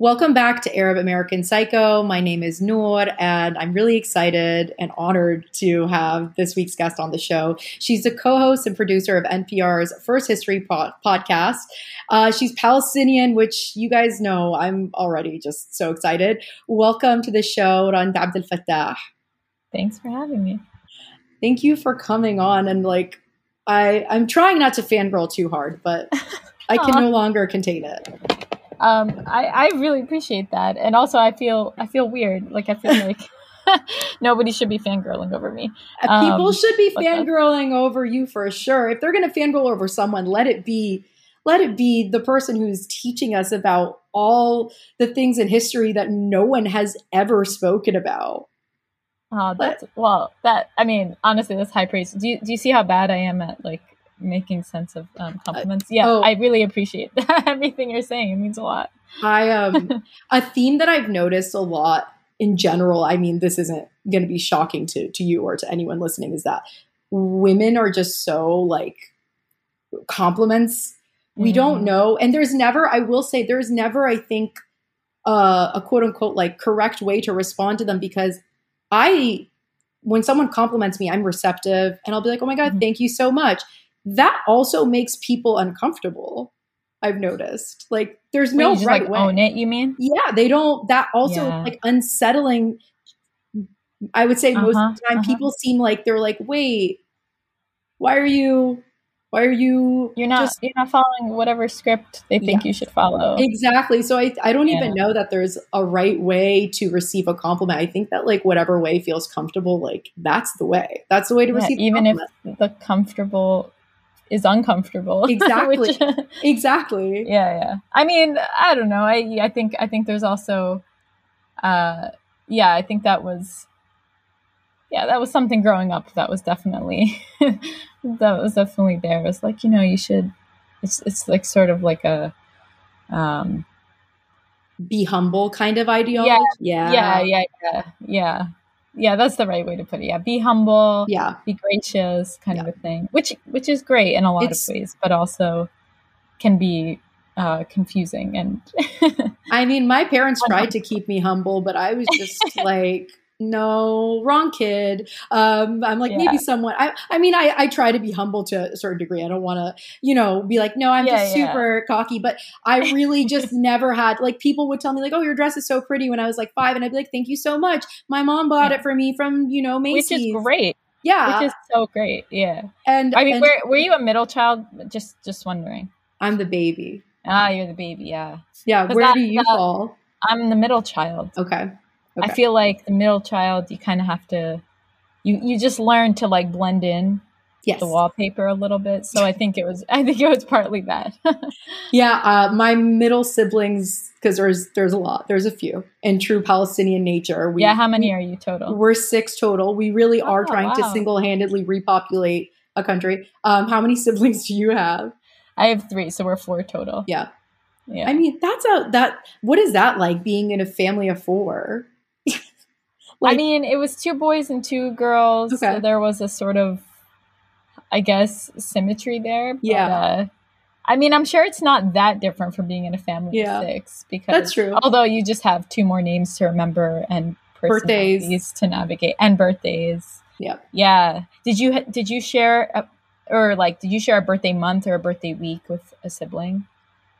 Welcome back to Arab American Psycho. My name is Noor, and I'm really excited and honored to have this week's guest on the show. She's the co host and producer of NPR's First History po- podcast. Uh, she's Palestinian, which you guys know. I'm already just so excited. Welcome to the show, Rund Abdelfatah. Thanks for having me. Thank you for coming on. And like, I, I'm trying not to fangirl too hard, but I can no longer contain it. Um, I, I really appreciate that, and also I feel I feel weird. Like I feel like nobody should be fangirling over me. Um, People should be fangirling over you for sure. If they're going to fangirl over someone, let it be let it be the person who's teaching us about all the things in history that no one has ever spoken about. Oh, that's well. That I mean, honestly, that's high praise. Do you, do you see how bad I am at like making sense of um, compliments. Yeah, oh, I really appreciate that. everything you're saying. It means a lot. I um a theme that I've noticed a lot in general. I mean, this isn't going to be shocking to to you or to anyone listening. Is that women are just so like compliments. We mm. don't know, and there's never. I will say, there's never. I think uh, a quote unquote like correct way to respond to them because I when someone compliments me, I'm receptive and I'll be like, oh my God, mm-hmm. thank you so much that also makes people uncomfortable. I've noticed. Like there's no just, right like, way. Own it, you mean? Yeah, they don't. That also yeah. like unsettling. I would say uh-huh, most of the time, uh-huh. people seem like they're like, wait, why are you? Why are you? You're not. Just, you're not following whatever script they think yeah. you should follow. Exactly. So I, I don't yeah. even know that there's a right way to receive a compliment. I think that like whatever way feels comfortable, like that's the way. That's the way to receive. Even if the comfortable is uncomfortable. Exactly. Which, exactly. Yeah, yeah. I mean, I don't know. I I think I think there's also uh yeah, I think that was yeah, that was something growing up that was definitely that was definitely there. It was like, you know, you should it's it's like sort of like a um be humble kind of ideology. Yeah. Yeah, yeah, yeah, yeah. yeah yeah that's the right way to put it yeah be humble yeah be gracious kind yeah. of a thing which which is great in a lot it's, of ways but also can be uh, confusing and i mean my parents tried to keep me humble but i was just like no, wrong kid. Um, I'm like, yeah. maybe someone, I, I mean, I, I try to be humble to a certain degree. I don't want to, you know, be like, no, I'm yeah, just super cocky, but I really just never had, like, people would tell me like, oh, your dress is so pretty when I was like five. And I'd be like, thank you so much. My mom bought it for me from, you know, Macy's. Which is great. Yeah. Which is so great. Yeah. And I mean, and, were, were you a middle child? Just, just wondering. I'm the baby. Ah, you're the baby. Yeah. Yeah. Where that, do you that, fall? I'm the middle child. Okay. Okay. I feel like the middle child, you kind of have to, you you just learn to like blend in yes. the wallpaper a little bit. So I think it was, I think it was partly that. yeah, uh, my middle siblings, because there's there's a lot, there's a few. In true Palestinian nature, we, yeah. How many are you total? We're six total. We really are oh, trying wow. to single handedly repopulate a country. Um, how many siblings do you have? I have three, so we're four total. Yeah. Yeah. I mean, that's a that. What is that like being in a family of four? Like, I mean, it was two boys and two girls. Okay. So there was a sort of, I guess, symmetry there. But, yeah. Uh, I mean, I'm sure it's not that different from being in a family yeah. of six because that's true. Although you just have two more names to remember and birthdays to navigate and birthdays. Yeah. Yeah. Did you did you share a, or like did you share a birthday month or a birthday week with a sibling?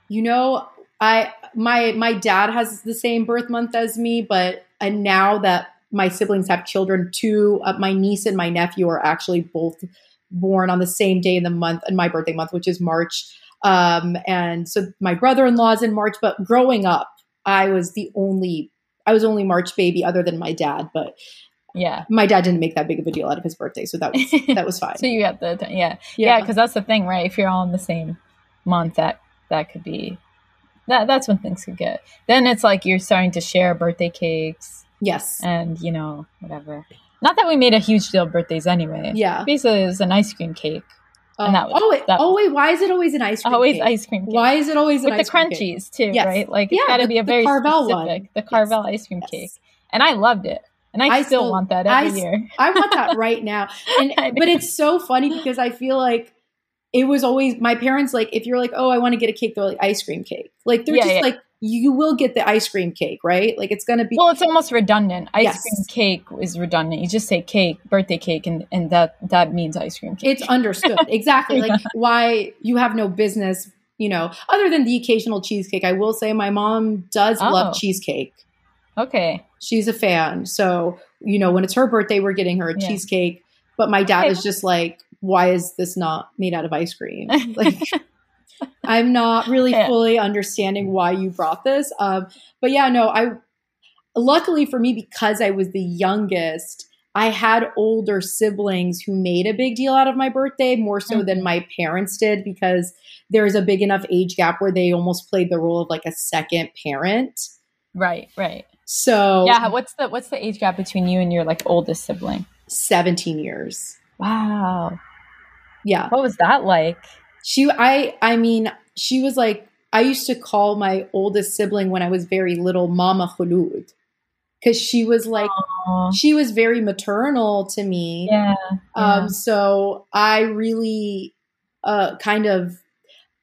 You know, I my my dad has the same birth month as me, but and now that my siblings have children. Two, uh, my niece and my nephew are actually both born on the same day in the month, in my birthday month, which is March. Um, and so my brother-in-law is in March. But growing up, I was the only, I was only March baby, other than my dad. But yeah, my dad didn't make that big of a deal out of his birthday, so that was that was fine. so you got the yeah, yeah, because yeah, that's the thing, right? If you're all in the same month, that that could be that that's when things could get. Then it's like you're starting to share birthday cakes Yes. And, you know, whatever. Not that we made a huge deal of birthdays anyway. Yeah. Basically, it was an ice cream cake. Um, and that was, oh, wait, that oh, wait, why is it always an ice cream cake? Always cake? ice cream cake. Why is it always With the crunchies, cake? too, yes. right? Like, it's got to be a very Carvel specific. One. The Carvel yes. ice cream yes. cake. And I loved it. And I, I still, still, want that every I, year. I want that right now. And But it's so funny because I feel like it was always my parents like if you're like oh i want to get a cake they're like ice cream cake like they're yeah, just yeah. like you will get the ice cream cake, right? Like it's going to be. Well, it's almost redundant. Ice Yes. cream cake is redundant. You just say cake, birthday cake, and, and that that means ice cream cake. it's understood exactly like why you have no business you know other than the occasional cheesecake i will say my mom does Oh. love cheesecake okay. she's a fan so you know when it's her birthday we're getting her a Yeah. cheesecake but my dad Okay. is just like why is this not made out of ice cream like i'm not really Yeah. fully understanding why you brought this um, but yeah no i luckily for me because i was the youngest i had older siblings who made a big deal out of my birthday more so than Mhm. my parents did because there's a big enough age gap where they almost played the role of like a second parent Right. Right. so Yeah. What's the what's the age gap between you and your like oldest sibling? 17 years Wow. yeah What was that like? She i i mean she was like i used to call my oldest sibling when i was very little mama khulud because she was like Aw. she was very maternal to me Yeah. yeah. um so i really uh kind of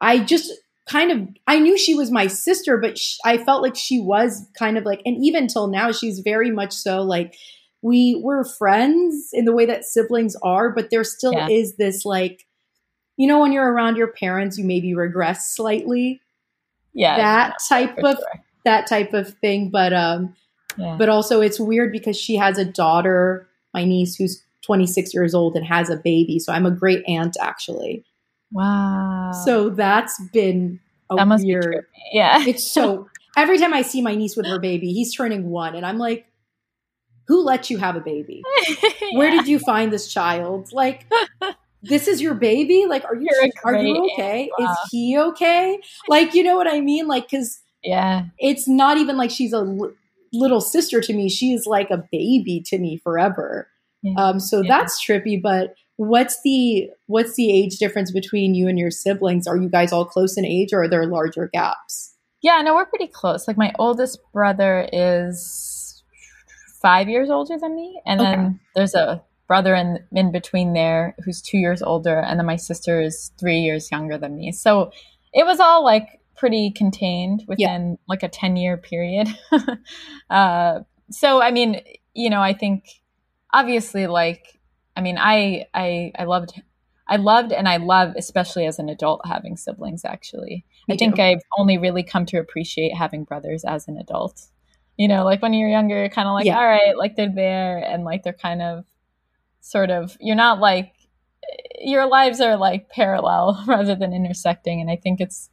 i just kind of i knew she was my sister but sh- i felt like she was kind of like and even till now she's very much so like we were friends in the way that siblings are but there still Yeah. is this like you know when you're around your parents you maybe regress slightly yeah. that type of sure. that type of thing but um Yeah. but also it's weird because she has a daughter my niece who's 26 years old and has a baby so i'm a great aunt actually wow. so that's been a that must weird be trippy. Yeah. it's so every time i see my niece with her baby he's turning one and i'm like who let you have a baby where did you find this child like this is your baby like are you You're you okay aunt. is he okay like you know what i mean like because Yeah. it's not even like she's a l- little sister to me she's like a baby to me forever Yeah. um so Yeah. that's trippy but what's the what's the age difference between you and your siblings are you guys all close in age or are there larger gaps Yeah, no, we're pretty close. Like my oldest brother is five years older than me, and Okay. then there's a brother in in between there who's two years older, and then my sister is three years younger than me. So it was all like pretty contained within like a ten year period. uh, so I mean, you know, I think obviously, like, I mean, I I I loved. I loved and I love, especially as an adult, having siblings. Actually, Me I think too. I've only really come to appreciate having brothers as an adult. You know, like when you're younger, you're kind of like, Yeah. all right, like they're there and like they're kind of sort of, you're not like, your lives are like parallel rather than intersecting. And I think it's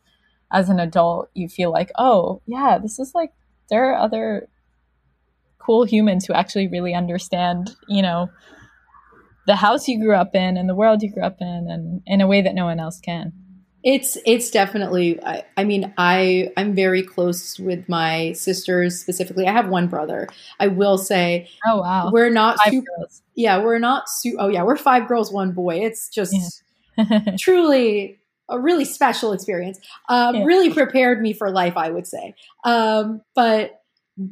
as an adult, you feel like, oh, yeah, this is like, there are other cool humans who actually really understand, you know, the house you grew up in and the world you grew up in and in a way that no one else can. It's it's definitely. I, I mean, I I'm very close with my sisters specifically. I have one brother. I will say Oh, wow. we're not super. Yeah, we're not. Su- oh yeah, we're five girls, one boy. It's just Yeah. truly a really special experience. Um, Yeah. Really prepared me for life, I would say. Um, but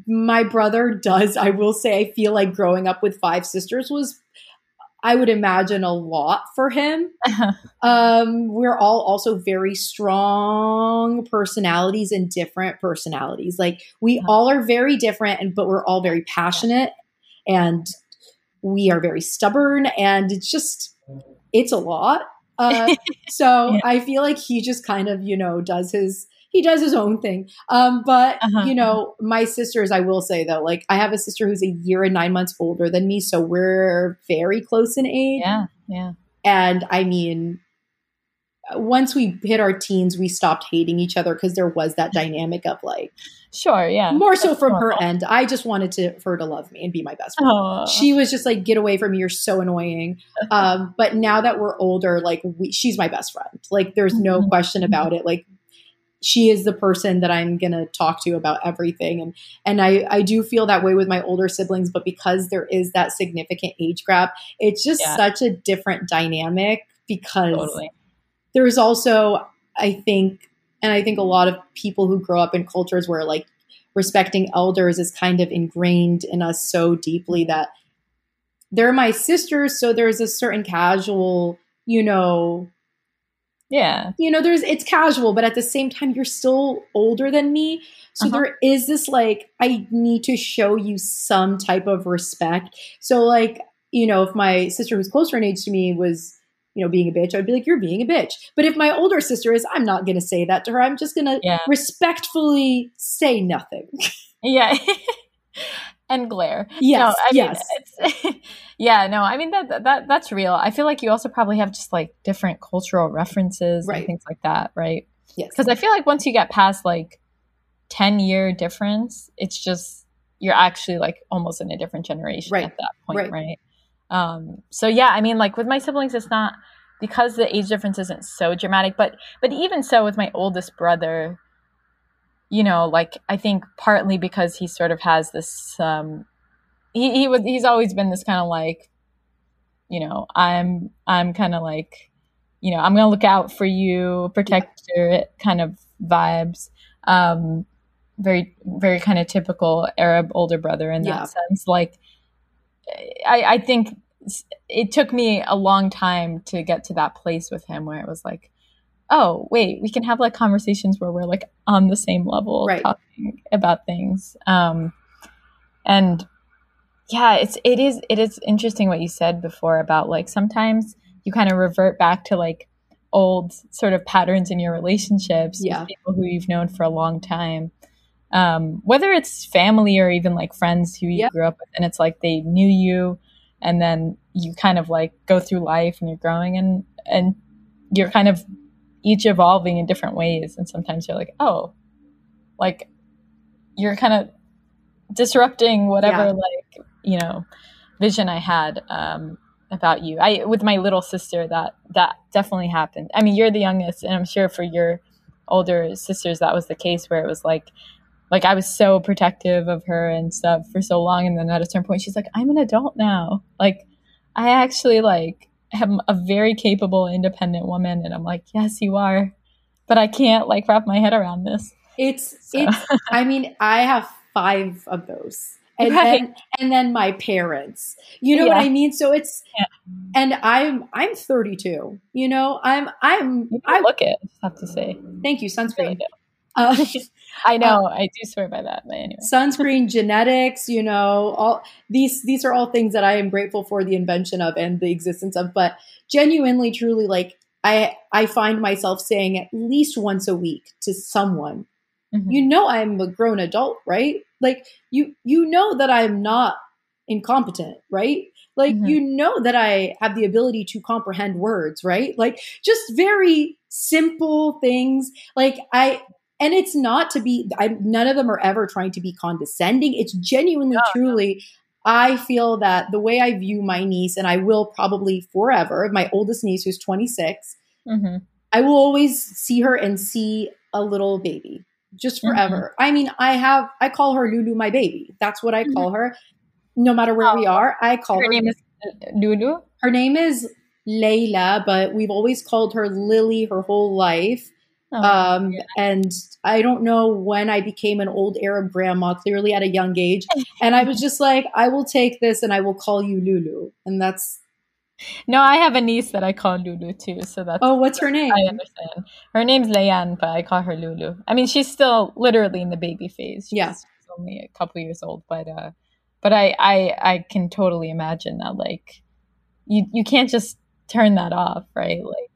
my brother does. I will say, I feel like growing up with five sisters was. I would imagine a lot for him. Um, we're all also very strong personalities and different personalities. Like we Uh-huh. all are very different, and but we're all very passionate, and we are very stubborn, and it's just it's a lot. Uh, so Yeah. I feel like he just kind of you know does his he does his own thing. Um, but Uh-huh, you know, my sisters, I will say though, like I have a sister who's a year and nine months older than me, so we're very close in age. yeah, yeah. And I mean, once we hit our teens, we stopped hating each other because there was that dynamic of like Sure, yeah. more so That's from her end. I just wanted to for her to love me and be my best friend. Oh, She was just like, "Get away from me! You're so annoying." Um, but now that we're older, like we, she's my best friend. Like there's no Mhm. question about it. Like she is the person that I'm gonna talk to about everything, and and I I do feel that way with my older siblings. But because there is that significant age gap, it's just Yeah. such a different dynamic because totally. there's also i think and i think a lot of people who grow up in cultures where like respecting elders is kind of ingrained in us so deeply that they're my sisters so there's a certain casual you know Yeah. You know, there's it's casual, but at the same time, you're still older than me. So Uh-huh. there is this like, I need to show you some type of respect. So, like, you know, if my sister who's closer in age to me was, you know, being a bitch, I'd be like, you're being a bitch. But if my older sister is, I'm not going to say that to her. I'm just going to Yeah. respectfully say nothing. Yeah. and glare. Yes, no, I yes. mean, it's, yeah, no, I mean that, that that that's real. I feel like you also probably have just like different cultural references Right. and things like that, right? Yes. Because I feel like once you get past like ten year difference, it's just you're actually like almost in a different generation Right. at that point, Right. right? Um, so yeah, I mean, like with my siblings, it's not because the age difference isn't so dramatic, but but even so, with my oldest brother, you know, like I think partly because he sort of has this um he, he was he's always been this kind of like you know, I'm I'm kind of like you know, I'm going to look out for you, protect your kind of vibes. Um very very kind of typical Arab older brother in that Yeah. sense. Like I I think it took me a long time to get to that place with him where it was like oh wait we can have like conversations where we're like on the same level Right. talking about things um and yeah it's it is it is interesting what you said before about like sometimes you kind of revert back to like old sort of patterns in your relationships Yeah. with people who you've known for a long time um whether it's family or even like friends who you Yep. grew up with and it's like they knew you and then you kind of like go through life and you're growing and and you're kind of each evolving in different ways. And sometimes you're like oh like you're kind of disrupting whatever Yeah. like you know vision i had um about you. I with my little sister that that definitely happened. I mean you're the youngest and i'm sure for your older sisters that was the case where it was like like i was so protective of her and stuff for so long and then at a certain point she's like i'm an adult now. Like i actually like am a very capable independent woman and i'm like yes you are but i can't like wrap my head around this It's So- it's I mean, I have five of those. And Right. then and then my parents. You know what I mean? So it's Yeah. and I'm I'm 32. You know, I'm I'm I look it i have to say thank you You really Uh, i know. i do swear by that but anyway. sunscreen genetics you know all these these are all things that i am grateful for the invention of and the existence of but genuinely truly like i i find myself saying at least once a week to someone Mhm. you know i'm a grown adult right? Like you you know that i'm not incompetent right? Like Mhm. you know that i have the ability to comprehend words right? Like just very simple things. Like i and it's not to be I, none of them are ever trying to be condescending it's genuinely No, truly i feel that the way i view my niece and i will probably forever my oldest niece who's 26 Mhm. I will always see her and see a little baby just mm-hmm. forever. I mean, I have, I call her Lulu, my baby. That's what I mm-hmm. call her. No matter where oh, we Oh. are, I call her. her name is uh, lulu her name is Layla, but we've always called her Lily her whole life. Oh, Um, yeah. And I don't know when I became an old Arab grandma, clearly at a young age. And I was just like, I will take this and I will call you Lulu. And that's, no i have a niece that i call lulu too so that's oh, what's her name? I understand. Her name's Leanne, but I call her Lulu. I mean, she's still literally in the baby phase. She's, Yeah. only a couple years old, but uh, but I, I I can totally imagine that. Like, you you can't just turn that off, right? Like,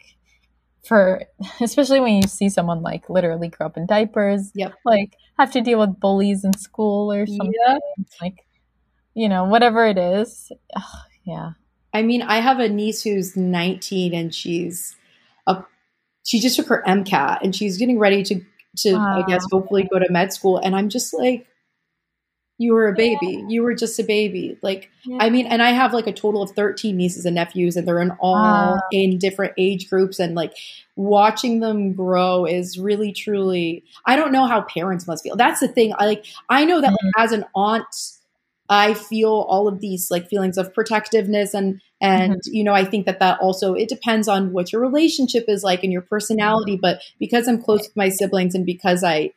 for especially when you see someone like literally grow up in diapers, Yep. like have to deal with bullies in school or something, Yeah. like you know whatever it is. Ugh, yeah. I mean, I have a niece who's 19 and she's a, she just took her MCAT and she's getting ready to, to I guess, hopefully go to med school. And I'm just like, you were a baby. You were just a baby. Like, Yeah. I mean, and I have like a total of 13 nieces and nephews, and they're in all Wow. in different age groups. And like watching them grow is really, truly, I don't know how parents must feel. That's the thing. I like, I know that mm-hmm. like, as an aunt, I feel all of these like feelings of protectiveness and and mm-hmm. you know I think that that also it depends on what your relationship is like and your mm-hmm. personality but because I'm close with my siblings and because I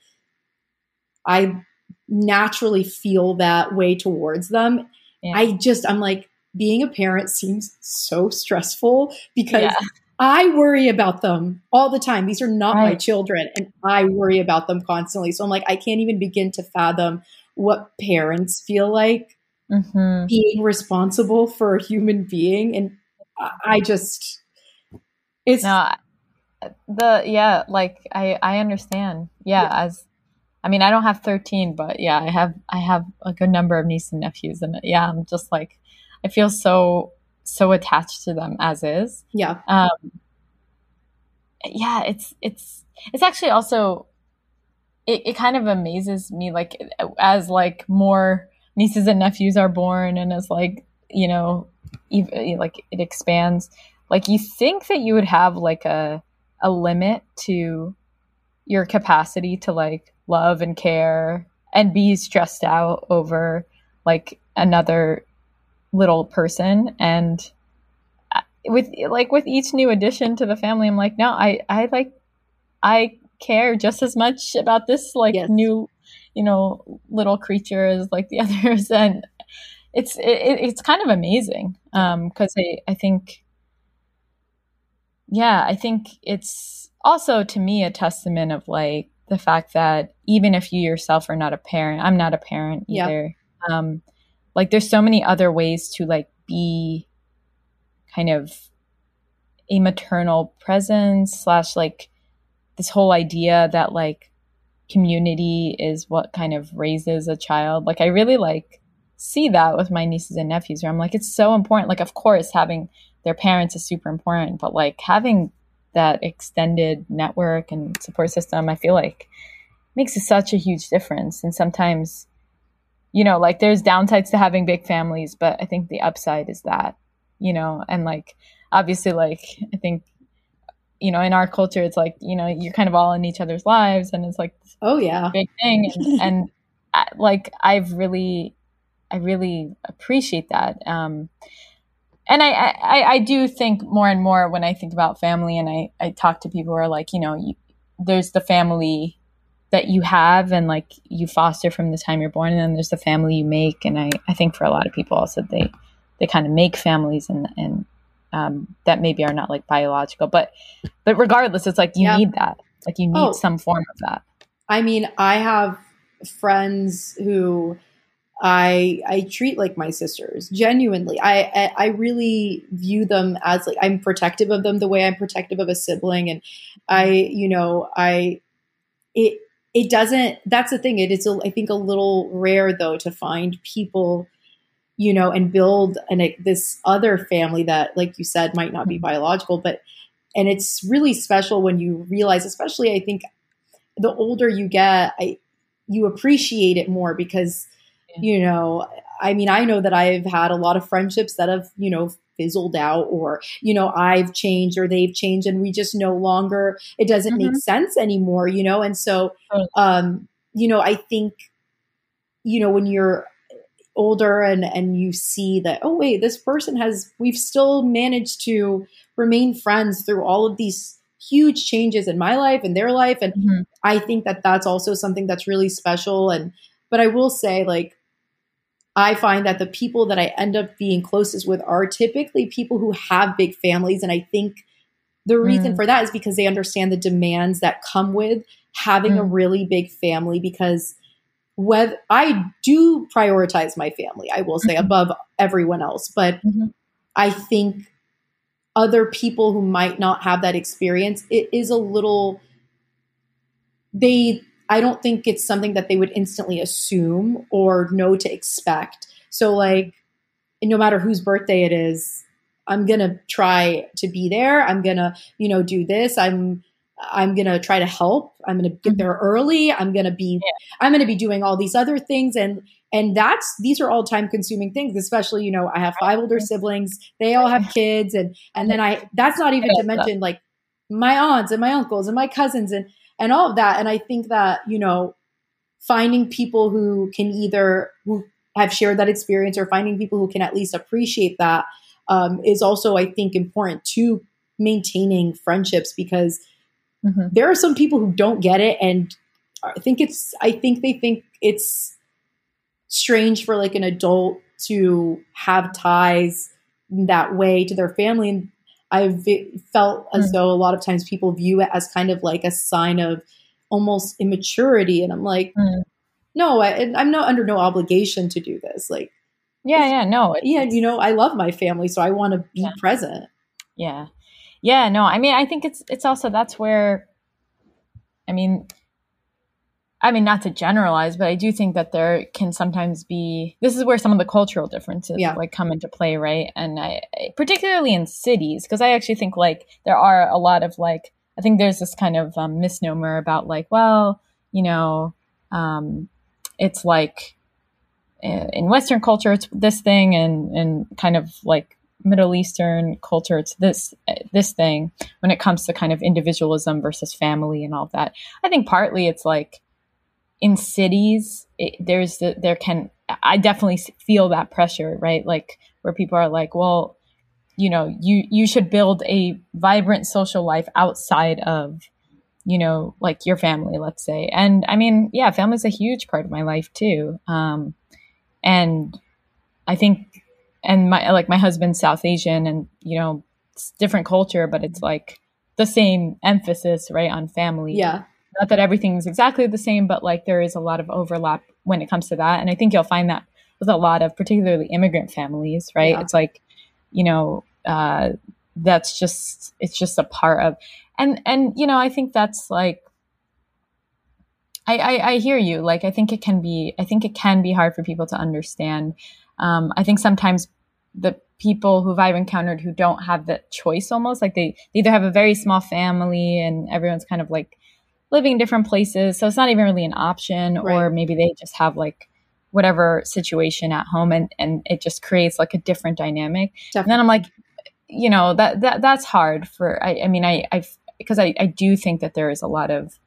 I naturally feel that way towards them Yeah. I just I'm like being a parent seems so stressful because Yeah. I worry about them all the time. These are not Right. my children, and I worry about them constantly. So I'm like, I can't even begin to fathom what parents feel like hmm being responsible for a human being. And I I just, it's No, the yeah, like I I understand. Yeah, Yeah. as I mean, I don't have 13, but yeah, I have I have a good number of nieces and nephews and yeah, I'm just like I feel so so attached to them as is. yeah, Um yeah, it's it's it's actually also it, it kind of amazes me like as like more nieces and nephews are born and as like, you know, ev- like it expands like you think that you would have like a a limit to your capacity to like love and care and be stressed out over like another little person and with like with each new addition to the family i'm like no i i like i care just as much about this like Yes. new you know little creature as like the others and it's it, it- it's kind of amazing um because i i think yeah i think it's also to me a testament of like the fact that even if you yourself are not a parent i'm not a parent Yeah. either um like there's so many other ways to like be kind of a maternal presence slash like this whole idea that like community is what kind of raises a child like i really like see that with my nieces and nephews where i'm like it's so important like of course having their parents is super important but like having that extended network and support system i feel like makes such a huge difference. And sometimes you know like there's downsides to having big families but i think the upside is that you know and like obviously like i think you know in our culture it's like you know you're kind of all in each other's lives and it's like oh yeah, big thing. And, and I, like i've really i really appreciate that. Um and I, I i do think more and more when i think about family and i i talk to people who are like you know you, there's the family that you have and like you foster from the time you're born. And then there's the family you make. And i i think for a lot of people also they they kind of make families and and um, that maybe are not like biological. But but regardless it's like you Yeah. need that. Like you need Oh. some form of that. I mean, I have friends who I I treat like my sisters. Genuinely, I, I I really view them as like I'm protective of them the way I'm protective of a sibling, and I you know I it it doesn't. That's the thing. It is a, I think a little rare though to find people you know and build an a, this other family that like you said might not be mm-hmm. biological but and it's really special when you realize especially i think the older you get i you appreciate it more because. You know i mean i know that i've had a lot of friendships that have you know fizzled out or you know i've changed or they've changed and we just no longer it doesn't make sense anymore you know and so um you know i think you know when you're older and and you see that oh wait this person has we've still managed to remain friends through all of these huge changes in my life and their life and Mhm. I think that that's also something that's really special. And, but I will say, like, I find that the people that I end up being closest with are typically people who have big families. And I think the reason Mm. for that is because they understand the demands that come with having a Mm. really big family because whether I do prioritize my family, I will say Mhm. above everyone else, but Mhm. I think other people who might not have that experience, it is a little they I don't think it's something that they would instantly assume or know to expect. So like no matter whose birthday it is, I'm to try to be there. I'm to, you know, do this. I'm I'm to try to help. I'm to get mm-hmm. there early. I'm to be I'm going to be doing all these other things and and that's these are all time consuming things especially you know i have five older siblings they all have kids and and then i that's not even to mention like my aunts and my uncles and my cousins and and all of that. And i think that you know finding people who can either who have shared that experience or finding people who can at least appreciate that um, is also i think important to maintaining friendships because Mhm. there are some people who don't get it. And i think it's i think they think it's strange for like an adult to have ties that way to their family. And I've felt as Mm. though a lot of times people view it as kind of like a sign of almost immaturity, and I'm like, Mm. no, I, I'm not under no obligation to do this. Like, Yeah, yeah, no. it- yeah, you know, I love my family, so I want to be Yeah. present. Yeah. Yeah, no. I mean, I think it's it's also that's where I mean I mean not to generalize, but I do think that there can sometimes be this is where some of the cultural differences Yeah. like come into play, right? And I particularly in cities because I actually think like there are a lot of like I think there's this kind of um, misnomer about like, well, you know, um, it's like uh, in Western culture it's this thing, and and kind of like Middle Eastern culture it's this this thing. When it comes to kind of individualism versus family and all of that, I think partly it's like in cities it, there's the, there can I definitely feel that pressure, right? Like where people are like, well, you know, you you should build a vibrant social life outside of you know like your family let's say. And i mean yeah family's a huge part of my life too. Um and i think and my like my husband's south asian and you know it's different culture but it's like the same emphasis right on family. Yeah, not that everything's exactly the same but like there is a lot of overlap when it comes to that. And i think you'll find that with a lot of particularly immigrant families right? Yeah. it's like you know uh that's just it's just a part of and and you know i think that's like I, I i hear you. Like i think it can be i think it can be hard for people to understand. Um i think sometimes the people who i've encountered who don't have the choice almost like they, they either have a very small family and everyone's kind of like living in different places so it's not even really an option or maybe they just have like whatever situation at home and and it just creates like a different dynamic and then I'm like, you know, that that that's hard for. I, I mean, I I because I I do think that there is a lot of,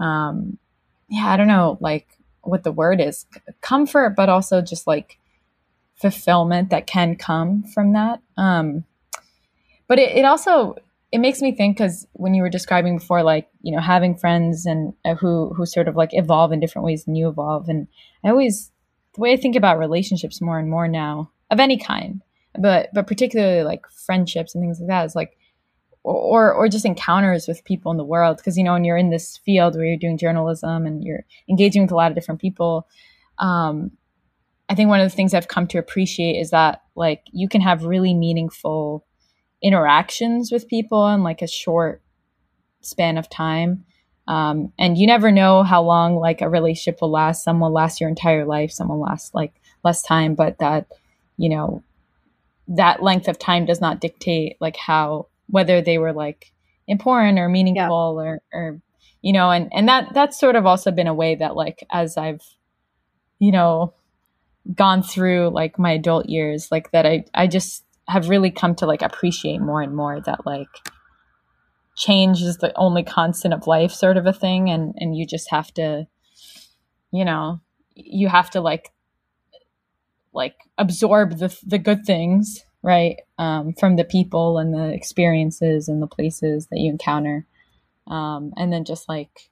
um, yeah, I don't know, like what the word is, comfort, but also just like fulfillment that can come from that. Um, but it, it also it makes me think because when you were describing before, like you know, having friends and uh, who who sort of like evolve in different ways than you evolve, and I always the way I think about relationships more and more now of any kind but but particularly like friendships and things like that is like or or just encounters with people in the world because you know when you're in this field where you're doing journalism and you're engaging with a lot of different people um i think one of the things i've come to appreciate is that like you can have really meaningful interactions with people in like a short span of time. Um, and you never know how long like a relationship will last. Some will last your entire life some will last like less time but that you know that length of time does not dictate like how whether they were like important or meaningful or or you know and and that that's sort of also been a way that like as i've you know gone through like my adult years like that i i just have really come to like appreciate more and more that like change is the only constant of life sort of a thing and and you just have to you know you have to like like absorb the the good things right um, from the people and the experiences and the places that you encounter. Um, and then just like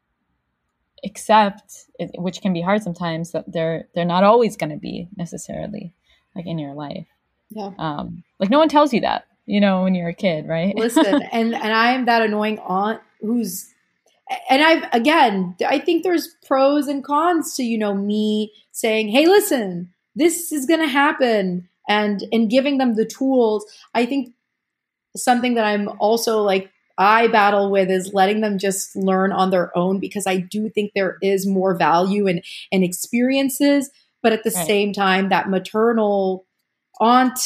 accept which can be hard sometimes that they're they're not always going to be necessarily like in your life yeah. um like no one tells you that you know when you're a kid right Listen, and and I'm that annoying aunt who's and I've again, I think there's pros and cons to you know me saying, "Hey, listen, this is going to happen," and and giving them the tools. I think something that I'm also like I battle with is letting them just learn on their own because I do think there is more value in in experiences, but at the Right. same time, that maternal aunt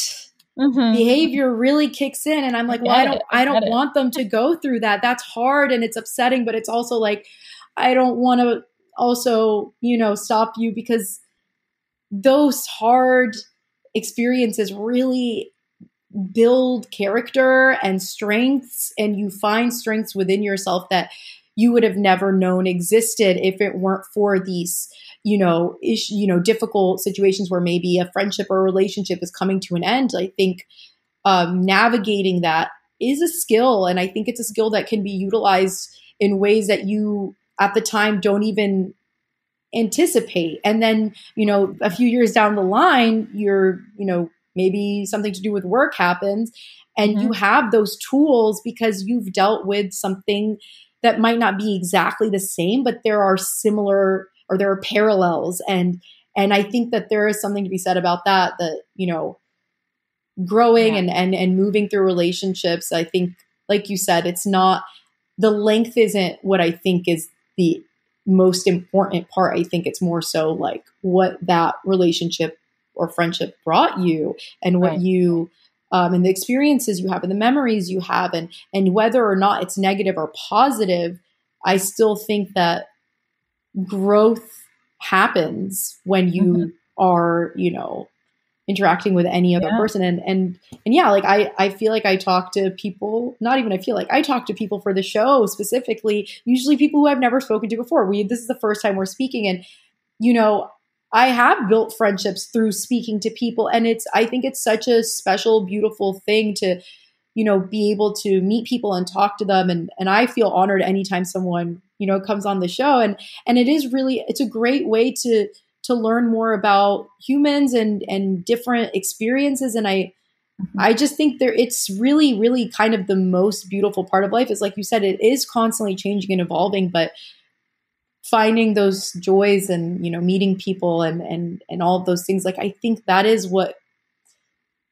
Mhm. behavior really kicks in and i'm like I well i don't. I don't want them to go through that that's hard and it's upsetting but it's also like i don't want to also you know stop you because those hard experiences really build character and strengths and you find strengths within yourself that you would have never known existed if it weren't for these you know ish, you know difficult situations where maybe a friendship or a relationship is coming to an end i think um, navigating that is a skill and i think it's a skill that can be utilized in ways that you at the time don't even anticipate and then you know a few years down the line you're you know maybe something to do with work happens and mm-hmm. you have those tools because you've dealt with something that might not be exactly the same but there are similar or there are parallels and and i think that there is something to be said about that that you know growing yeah. and and and moving through relationships i think like you said it's not the length isn't what i think is the most important part i think it's more so like what that relationship or friendship brought you and what right. you um, and the experiences you have and the memories you have and and whether or not it's negative or positive i still think that growth happens when you mm-hmm. are you know interacting with any other yeah. person and and and yeah like i i feel like i talk to people not even i feel like i talk to people for the show specifically usually people who i've never spoken to before we this is the first time we're speaking and you know i have built friendships through speaking to people and it's i think it's such a special beautiful thing to you know be able to meet people and talk to them and and i feel honored anytime someone you know comes on the show. And and it is really it's a great way to to learn more about humans and and different experiences. And i mm-hmm. i just think there it's really really kind of the most beautiful part of life. Is like you said it is constantly changing and evolving but finding those joys and you know meeting people and and and all of those things like i think that is what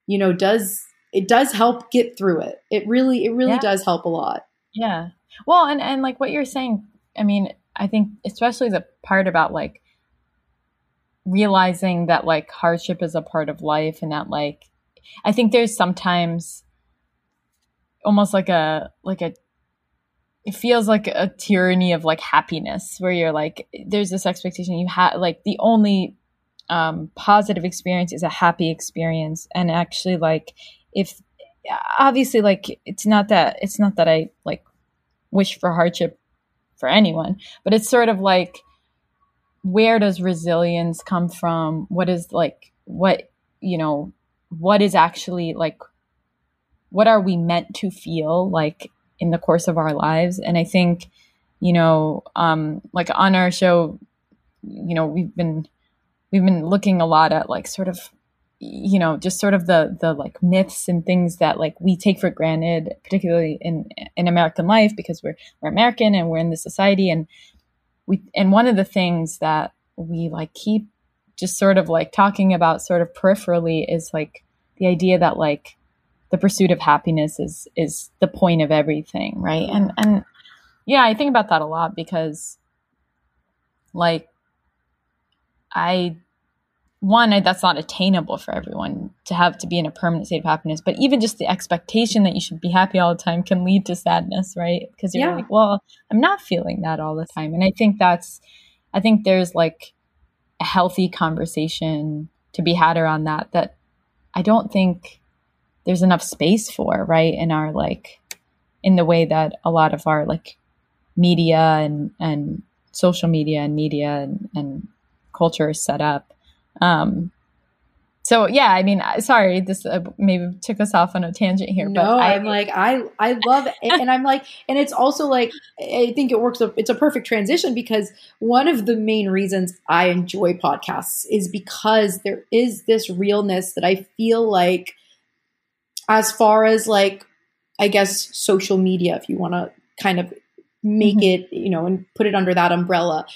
you know does it does help get through it. It really it really yeah. does help a lot. Yeah. Well and and like what you're saying i mean i think especially the part about like realizing that like hardship is a part of life and that like I think there's sometimes almost like a like a it feels like a tyranny of like happiness where you're like there's this expectation you have like the only um, positive experience is a happy experience. And actually like if obviously like it's not that it's not that I like wish for hardship for anyone but it's sort of like where does resilience come from? What is like, what, you know, what is actually like, what are we meant to feel like in the course of our lives? And I think, you know, um, like on our show, you know, we've been, we've been looking a lot at like sort of you know just sort of the the like myths and things that like we take for granted particularly in in american life because we're we're american and we're in this society. And we and one of the things that we like keep just sort of like talking about sort of peripherally is like the idea that like the pursuit of happiness is is the point of everything right? And and yeah i think about that a lot because like i one that's not attainable for everyone to have to be in a permanent state of happiness but even just the expectation that you should be happy all the time can lead to sadness right? Because you're yeah. like well i'm not feeling that all the time. And i think that's i think there's like a healthy conversation to be had around that that i don't think there's enough space for right in our like in the way that a lot of our like media and and social media and media and, and culture is set up um, so yeah, I mean, sorry, this uh, maybe took us off on a tangent here. No, but I, am like, I, I love it. and I'm like, and it's also like, I think it works. It's a perfect transition because one of the main reasons I enjoy podcasts is because there is this realness that I feel like, as far as like, I guess social media, if you want to kind of make mm-hmm. it, you know, and put it under that umbrella,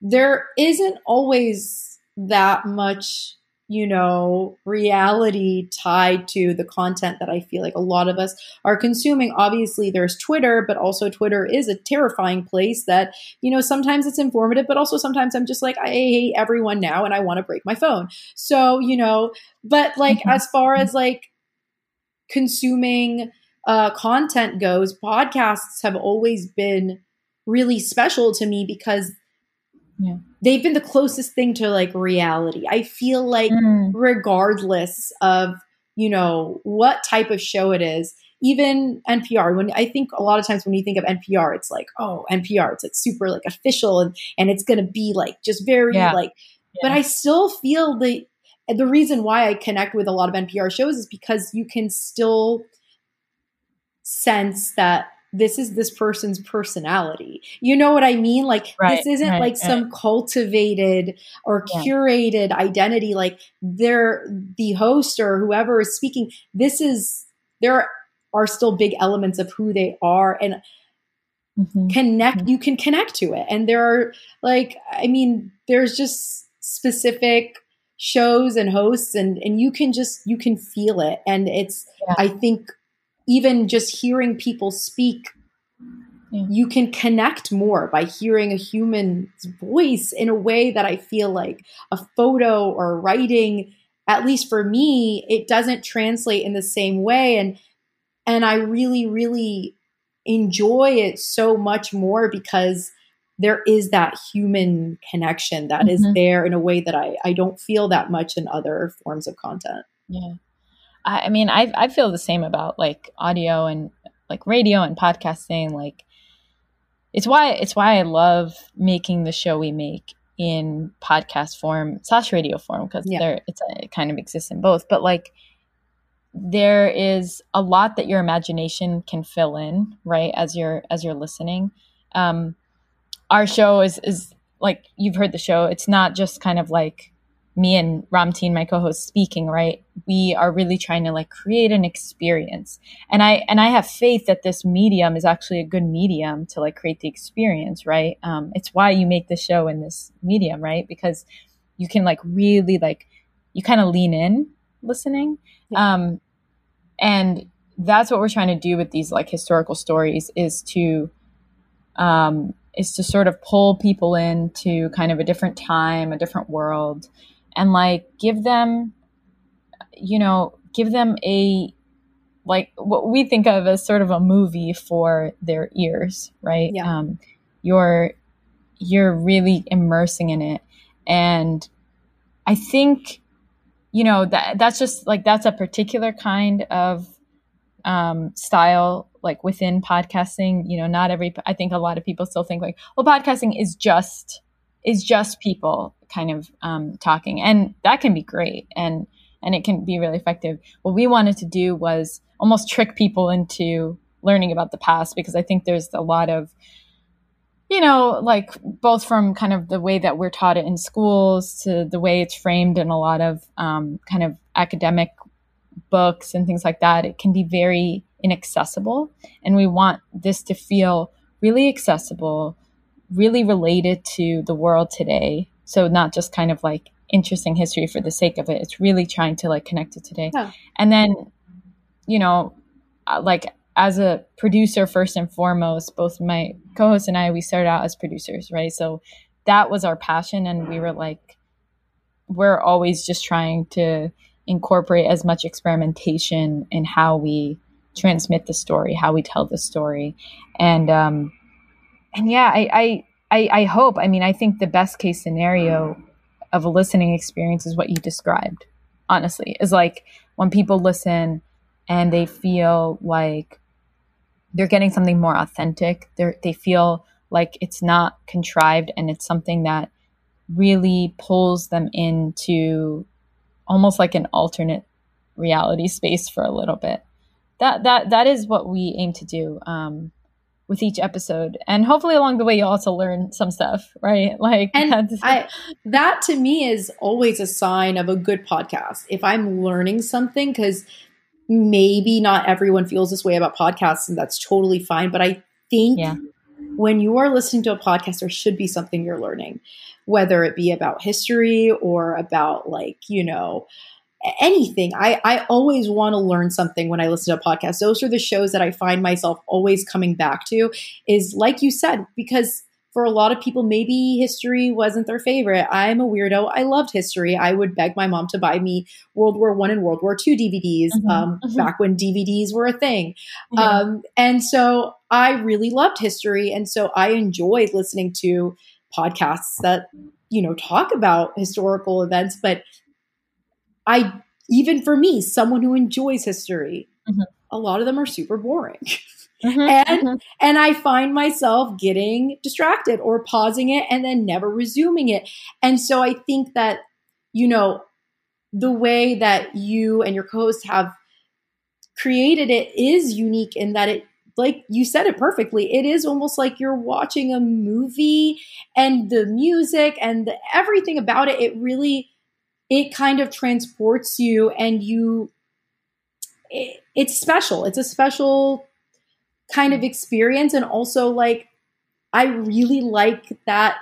there isn't always that much you know, reality tied to the content that I feel like a lot of us are consuming. Obviously, there's Twitter, but also Twitter is a terrifying place that, you know, sometimes it's informative, but also sometimes I'm just like, I hate everyone now and I want to break my phone. So, you know, but like mm-hmm. as far as like consuming uh, content goes, podcasts have always been really special to me because yeah. they've been the closest thing to like reality. I feel like mm. regardless of, you know, what type of show it is, even NPR, when I think a lot of times when you think of NPR, it's like, oh, NPR, it's like super like official and, and it's gonna be like just very yeah. like yeah. but I still feel the the reason why I connect with a lot of NPR shows is because you can still sense that this is this person's personality. You know what I mean? Like right, this isn't right, like right. some cultivated or curated yeah. identity like they're the host or whoever is speaking. This is there are are still big elements of who they are and mm-hmm. connect mm-hmm. you can connect to it and there are like i mean there's just specific shows and hosts and and you can just you can feel it and it's yeah. i think even just hearing people speak yeah. you can connect more by hearing a human's voice in a way that i feel like a photo or writing at least for me it doesn't translate in the same way and and i really really enjoy it so much more because there is that human connection that mm-hmm. is there in a way that I, I don't feel that much in other forms of content. Yeah. I, I mean, I, I feel the same about like audio and like radio and podcasting. Like it's why, it's why I love making the show we make in podcast form slash radio form because yeah. there it's a, it kind of exists in both but like there is a lot that your imagination can fill in right as you're as you're listening um our show is is like you've heard the show. It's not just kind of like me and Ramtin, my co-host, speaking. Right? We are really trying to like create an experience, and I and I have faith that this medium is actually a good medium to like create the experience. Right? Um, it's why you make the show in this medium, right? Because you can like really like you kind of lean in listening, yeah. um, and that's what we're trying to do with these like historical stories is to um, is to sort of pull people into kind of a different time, a different world, and like give them, you know, give them a like what we think of as sort of a movie for their ears, right? Yeah. Um, you're you're really immersing in it, and I think, you know, that that's just like that's a particular kind of um, style like within podcasting you know not every i think a lot of people still think like well podcasting is just is just people kind of um, talking and that can be great and and it can be really effective what we wanted to do was almost trick people into learning about the past because i think there's a lot of you know like both from kind of the way that we're taught it in schools to the way it's framed in a lot of um, kind of academic books and things like that it can be very inaccessible. And we want this to feel really accessible, really related to the world today. So not just kind of like interesting history for the sake of it. It's really trying to like connect it today. Yeah. And then, you know, uh, like as a producer, first and foremost, both my co host and I, we started out as producers, right? So that was our passion. And we were like, we're always just trying to incorporate as much experimentation in how we transmit the story, how we tell the story, and um, and yeah, I, I I I hope. I mean, I think the best case scenario of a listening experience is what you described. Honestly, is like when people listen and they feel like they're getting something more authentic. They they feel like it's not contrived and it's something that really pulls them into almost like an alternate reality space for a little bit that that that is what we aim to do um, with each episode, and hopefully along the way you'll also learn some stuff, right? Like, and I, that to me is always a sign of a good podcast. If I'm learning something, because maybe not everyone feels this way about podcasts, and that's totally fine. But I think yeah. when you are listening to a podcast, there should be something you're learning, whether it be about history or about like you know anything. I, I always want to learn something when I listen to a podcast. Those are the shows that I find myself always coming back to, is like you said, because for a lot of people, maybe history wasn't their favorite. I'm a weirdo. I loved history. I would beg my mom to buy me World War One and World War Two DVDs mm-hmm, um, mm-hmm. back when DVDs were a thing. Yeah. Um, and so I really loved history. And so I enjoyed listening to podcasts that, you know, talk about historical events, but I even for me, someone who enjoys history, mm-hmm. a lot of them are super boring. Mm-hmm, and mm-hmm. and I find myself getting distracted or pausing it and then never resuming it. And so I think that you know the way that you and your co-host have created it is unique in that it like you said it perfectly it is almost like you're watching a movie and the music and the, everything about it it really it kind of transports you and you it, it's special. It's a special kind of experience. And also, like, I really like that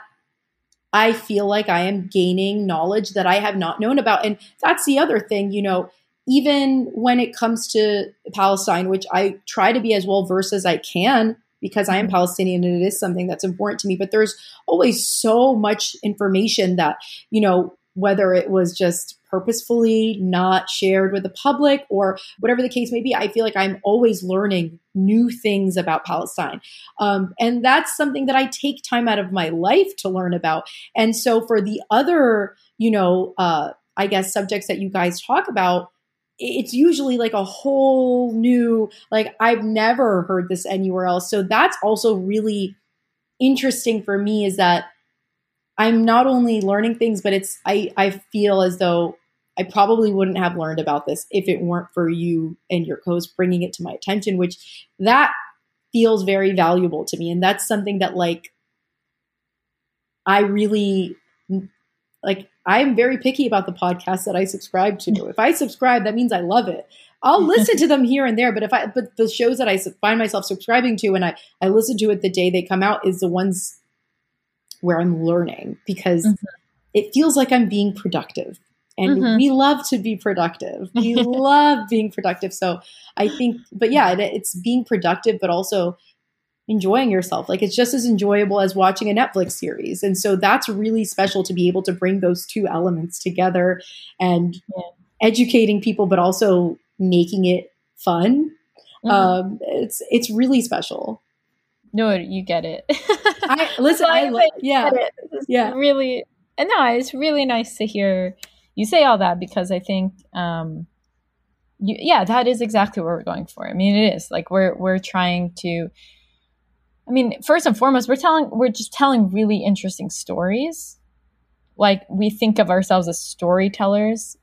I feel like I am gaining knowledge that I have not known about. And that's the other thing, you know, even when it comes to Palestine, which I try to be as well versed as I can because I am Palestinian and it is something that's important to me, but there's always so much information that, you know, whether it was just purposefully not shared with the public or whatever the case may be. I feel like I'm always learning new things about Palestine. Um, and that's something that I take time out of my life to learn about. And so for the other, you know, uh, I guess subjects that you guys talk about, it's usually like a whole new, like, I've never heard this anywhere else. So that's also really interesting for me is that I'm not only learning things, but it's I I feel as though I probably wouldn't have learned about this if it weren't for you and your co-host bringing it to my attention, which that feels very valuable to me, and that's something that like I really like. I'm very picky about the podcasts that I subscribe to. If I subscribe, that means I love it. I'll listen to them here and there, but if I but the shows that I find myself subscribing to and I I listen to it the day they come out is the ones where I'm learning because mm-hmm. it feels like I'm being productive. And mm-hmm. we love to be productive. We love being productive. So I think, but yeah, it, it's being productive, but also enjoying yourself. Like it's just as enjoyable as watching a Netflix series. And so that's really special to be able to bring those two elements together and yeah. educating people, but also making it fun. Mm-hmm. Um, it's it's really special. No, you get it. I listen. I, I yeah, yeah. Really, and no, it's really nice to hear you say all that because I think, um, you, yeah, that is exactly what we're going for. I mean, it is like we're we're trying to. I mean, first and foremost, we're telling we're just telling really interesting stories. Like we think of ourselves as storytellers,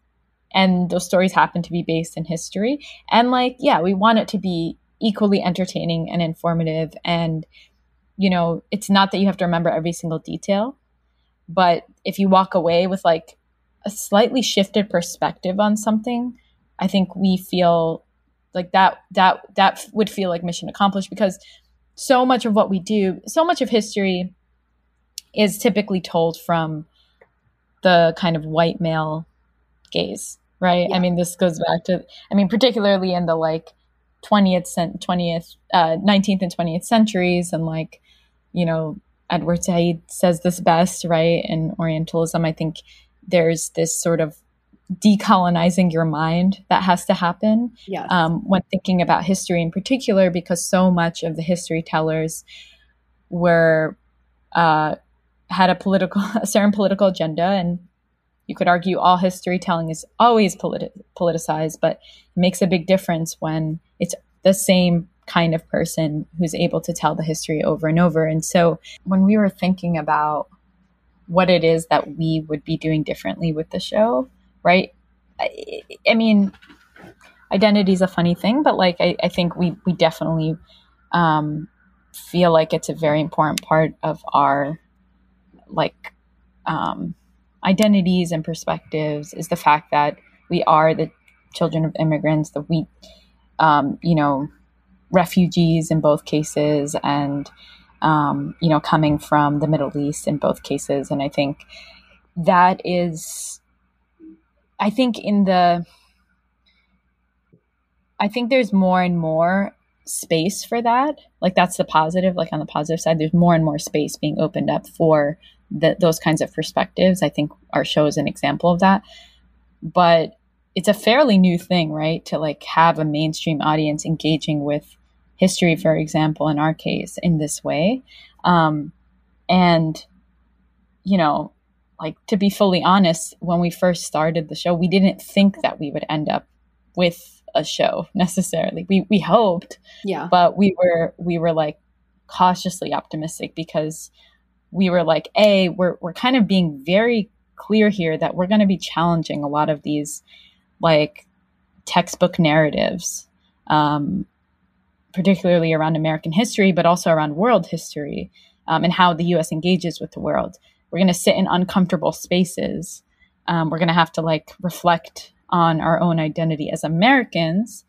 and those stories happen to be based in history. And like, yeah, we want it to be equally entertaining and informative. And, you know, it's not that you have to remember every single detail, but if you walk away with like a slightly shifted perspective on something, I think we feel like that that that would feel like mission accomplished because so much of what we do, so much of history is typically told from the kind of white male gaze, right? Yeah. I mean, this goes back to I mean, particularly in the like 20th 20th uh, 19th and 20th centuries and like you know edward said says this best right in orientalism i think there's this sort of decolonizing your mind that has to happen yes. um, when thinking about history in particular because so much of the history tellers were uh, had a political a certain political agenda and you could argue all history telling is always politi- politicized, but it makes a big difference when the same kind of person who's able to tell the history over and over. And so when we were thinking about what it is that we would be doing differently with the show, right? I, I mean, identity is a funny thing, but like I, I think we we definitely um, feel like it's a very important part of our like um, identities and perspectives is the fact that we are the children of immigrants, that we, um, you know, refugees in both cases, and um, you know, coming from the Middle East in both cases. And I think that is, I think in the, I think there's more and more space for that. Like that's the positive. Like on the positive side, there's more and more space being opened up for the, those kinds of perspectives. I think our show is an example of that. But it's a fairly new thing, right? To like have a mainstream audience engaging with history, for example, in our case, in this way. Um, and, you know, like to be fully honest, when we first started the show, we didn't think that we would end up with a show necessarily. We we hoped, yeah, but we were we were like cautiously optimistic because we were like, a we're we're kind of being very clear here that we're going to be challenging a lot of these like textbook narratives, um, particularly around American history, but also around world history um, and how the U.S. engages with the world. We're going to sit in uncomfortable spaces. Um, we're going to have to like reflect on our own identity as Americans.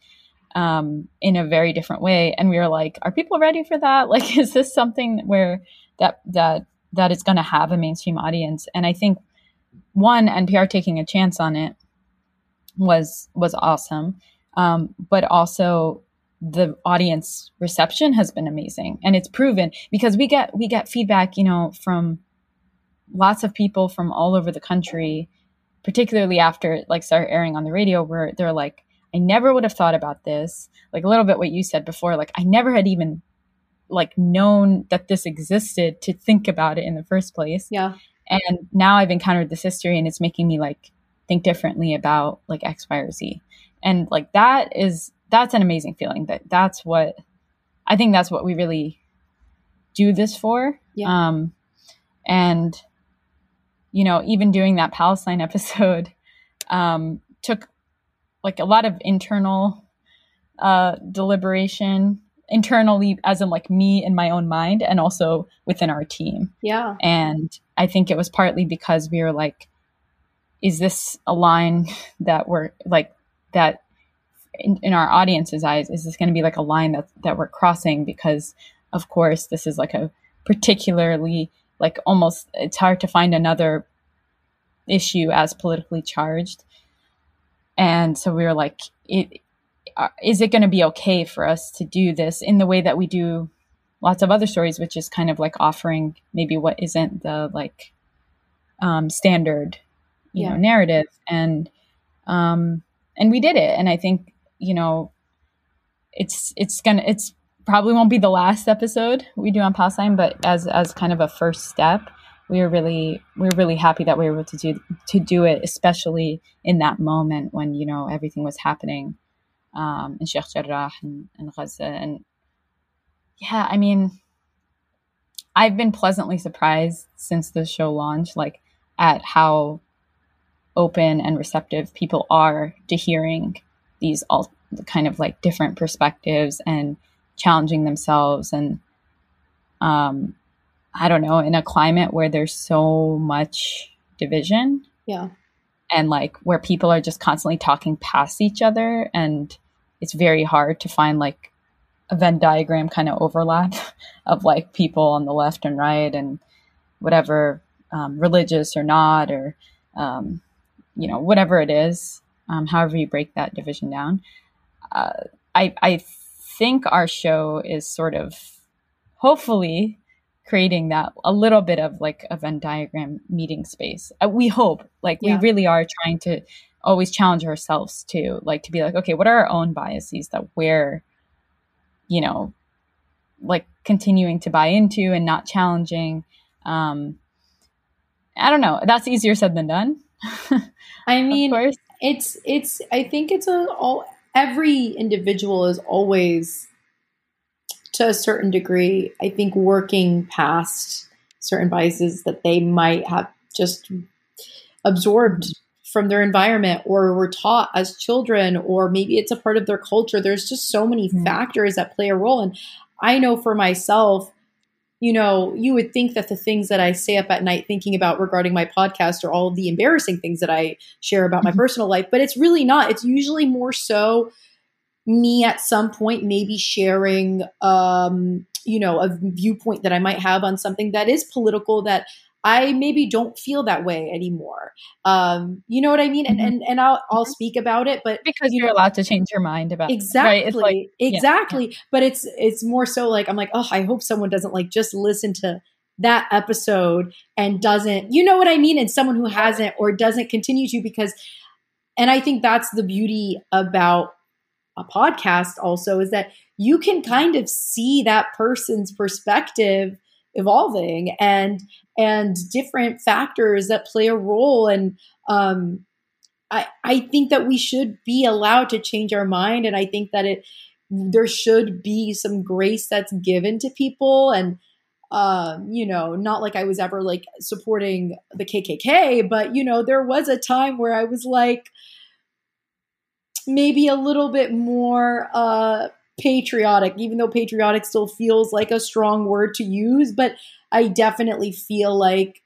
um, in a very different way. And we were like, are people ready for that? Like, is this something where that that that is going to have a mainstream audience? And I think one NPR taking a chance on it was was awesome, um, but also the audience reception has been amazing, and it's proven because we get we get feedback, you know, from lots of people from all over the country, particularly after like started airing on the radio, where they're like, I never would have thought about this. Like a little bit what you said before, like I never had even like known that this existed to think about it in the first place. Yeah. And now I've encountered this history and it's making me like think differently about like X, Y, or Z. And like that is that's an amazing feeling that that's what I think that's what we really do this for. Yeah. Um and you know, even doing that Palestine episode um took like a lot of internal uh, deliberation internally as in like me in my own mind and also within our team yeah and i think it was partly because we were like is this a line that we're like that in, in our audience's eyes is this going to be like a line that that we're crossing? Because of course this is like a particularly like almost it's hard to find another issue as politically charged. And so we were like, it, uh, it going to be okay for us to do this in the way that we do lots of other stories, which is kind of like offering maybe what isn't the like um, standard, you yeah. know, narrative, and um, and we did it, and I think you know, it's it's gonna it's probably won't be the last episode we do on Palestine, but as as kind of a first step, we were really we were really happy that we were able to do to do it, especially in that moment when you know everything was happening um, in Sheikh Jarrah and, and Gaza. And yeah, I mean, I've been pleasantly surprised since the show launched, like at how open and receptive people are to hearing these all kind of like different perspectives and challenging themselves and um I don't know, in a climate where there's so much division. Yeah. And like where people are just constantly talking past each other and it's very hard to find like a Venn diagram kind of overlap of like people on the left and right and whatever um, religious or not or um, you know whatever it is um, however you break that division down uh, I, I think our show is sort of hopefully creating that a little bit of like a Venn diagram meeting space. Uh, we hope, like, yeah. we really are trying to always challenge ourselves to, like, to be like, okay, what are our own biases that we're, you know, like continuing to buy into and not challenging. Um, I don't know. That's easier said than done. I mean, it's it's. I think it's a all. Every individual is always to a certain degree, I think working past certain biases that they might have just absorbed from their environment or were taught as children, or maybe it's a part of their culture. There's just so many mm-hmm. factors that play a role. And I know for myself, you know, you would think that the things that I stay up at night thinking about regarding my podcast are all the embarrassing things that I share about mm-hmm. my personal life, but it's really not. It's usually more so me at some point maybe sharing um, you know a viewpoint that i might have on something that is political that i maybe don't feel that way anymore um, you know what i mean and mm-hmm. and, and i'll i'll mm-hmm. speak about it but because you are allowed to change your mind about exactly it, right? like, exactly yeah. but it's it's more so like i'm like oh i hope someone doesn't like just listen to that episode and doesn't you know what i mean and someone who hasn't or doesn't continue to because and i think that's the beauty about a podcast also is that you can kind of see that person's perspective evolving and and different factors that play a role and um I, I think that we should be allowed to change our mind and I think that it there should be some grace that's given to people and um, you know, not like I was ever like supporting the KKK, but you know, there was a time where I was like, maybe a little bit more uh, patriotic, even though patriotic still feels like a strong word to use. But I definitely feel like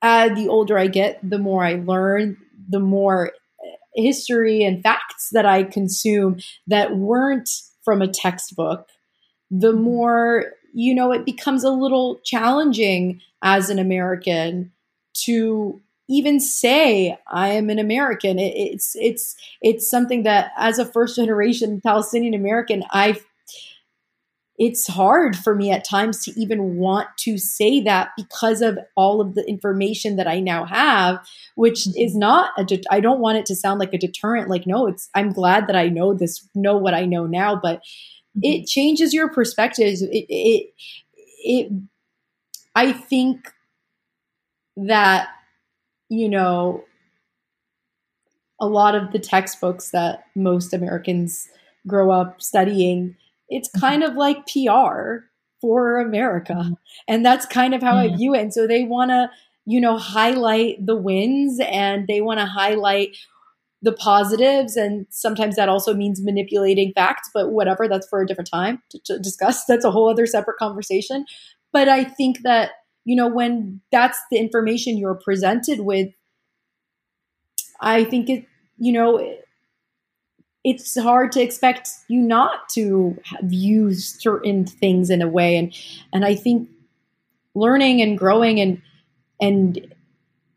uh, the older I get, the more I learn, the more history and facts that I consume that weren't from a textbook, the mm-hmm. more, you know, it becomes a little challenging as an American to even say I am an American. It, it's it's it's something that as a first generation Palestinian American, I it's hard for me at times to even want to say that because of all of the information that I now have, which mm-hmm. is not a. De- I don't want it to sound like a deterrent. Like no, it's. I'm glad that I know this, know what I know now, but mm-hmm. it changes your perspectives. It, it, it. I think that you know a lot of the textbooks that most Americans grow up studying it's mm-hmm. kind of like PR for America. Mm-hmm. And that's kind of how I view it. And so they want to, you know, highlight the wins and they want to highlight the positives. And sometimes that also means manipulating facts, but whatever, that's for a different time to, to discuss. That's a whole other separate conversation. But I think that, you know, when that's the information you're presented with, I think it, you know, it's hard to expect you not to view certain things in a way. And and i think learning and growing and and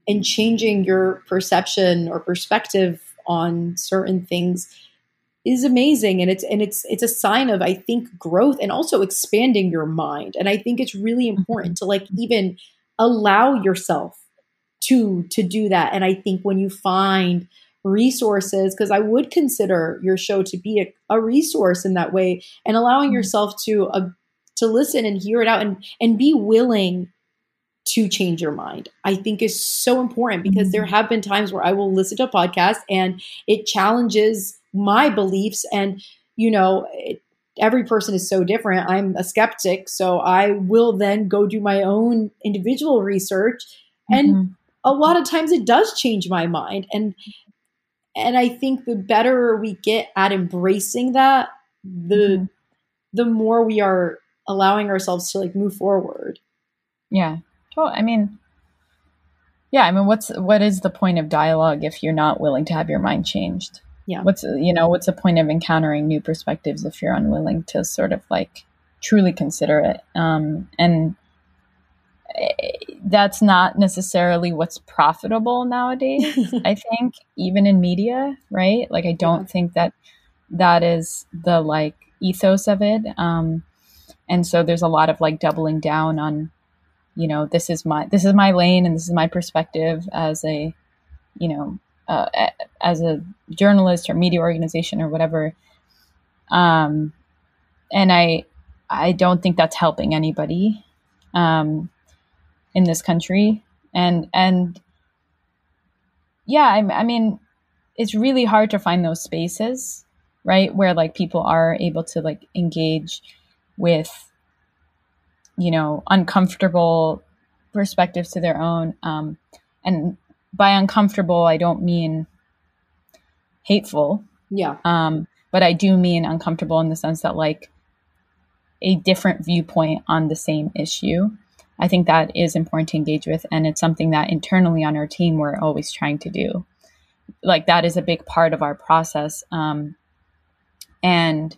and changing your perception or perspective on certain things is amazing and it's and it's it's a sign of i think growth and also expanding your mind and i think it's really mm-hmm. important to like even allow yourself to to do that and i think when you find resources because I would consider your show to be a, a, resource in that way and allowing mm-hmm. yourself to uh, to listen and hear it out and and be willing to change your mind. I think is so important because mm-hmm. there have been times where I will listen to a podcast and it challenges my beliefs and you know it, every person is so different. I'm a skeptic, so I will then go do my own individual research and mm-hmm. a lot of times it does change my mind and and I think the better we get at embracing that, the mm-hmm. the more we are allowing ourselves to like move forward. Yeah. Well, I mean, yeah, I mean, what's what is the point of dialogue if you're not willing to have your mind changed? Yeah. What's you know what's the point of encountering new perspectives if you're unwilling to sort of like truly consider it? Um, and that's not necessarily what's profitable nowadays i think even in media right like i don't yeah. think that that is the like ethos of it um and so there's a lot of like doubling down on you know this is my this is my lane and this is my perspective as a you know uh, as a journalist or media organization or whatever. Um and i i don't think that's helping anybody um in this country. And and yeah I, I mean it's really hard to find those spaces right where like people are able to like engage with you know uncomfortable perspectives to their own um and by uncomfortable i don't mean hateful yeah um but i do mean uncomfortable in the sense that like a different viewpoint on the same issue I think that is important to engage with. And it's something that internally on our team, we're always trying to do. Like that is a big part of our process. Um, and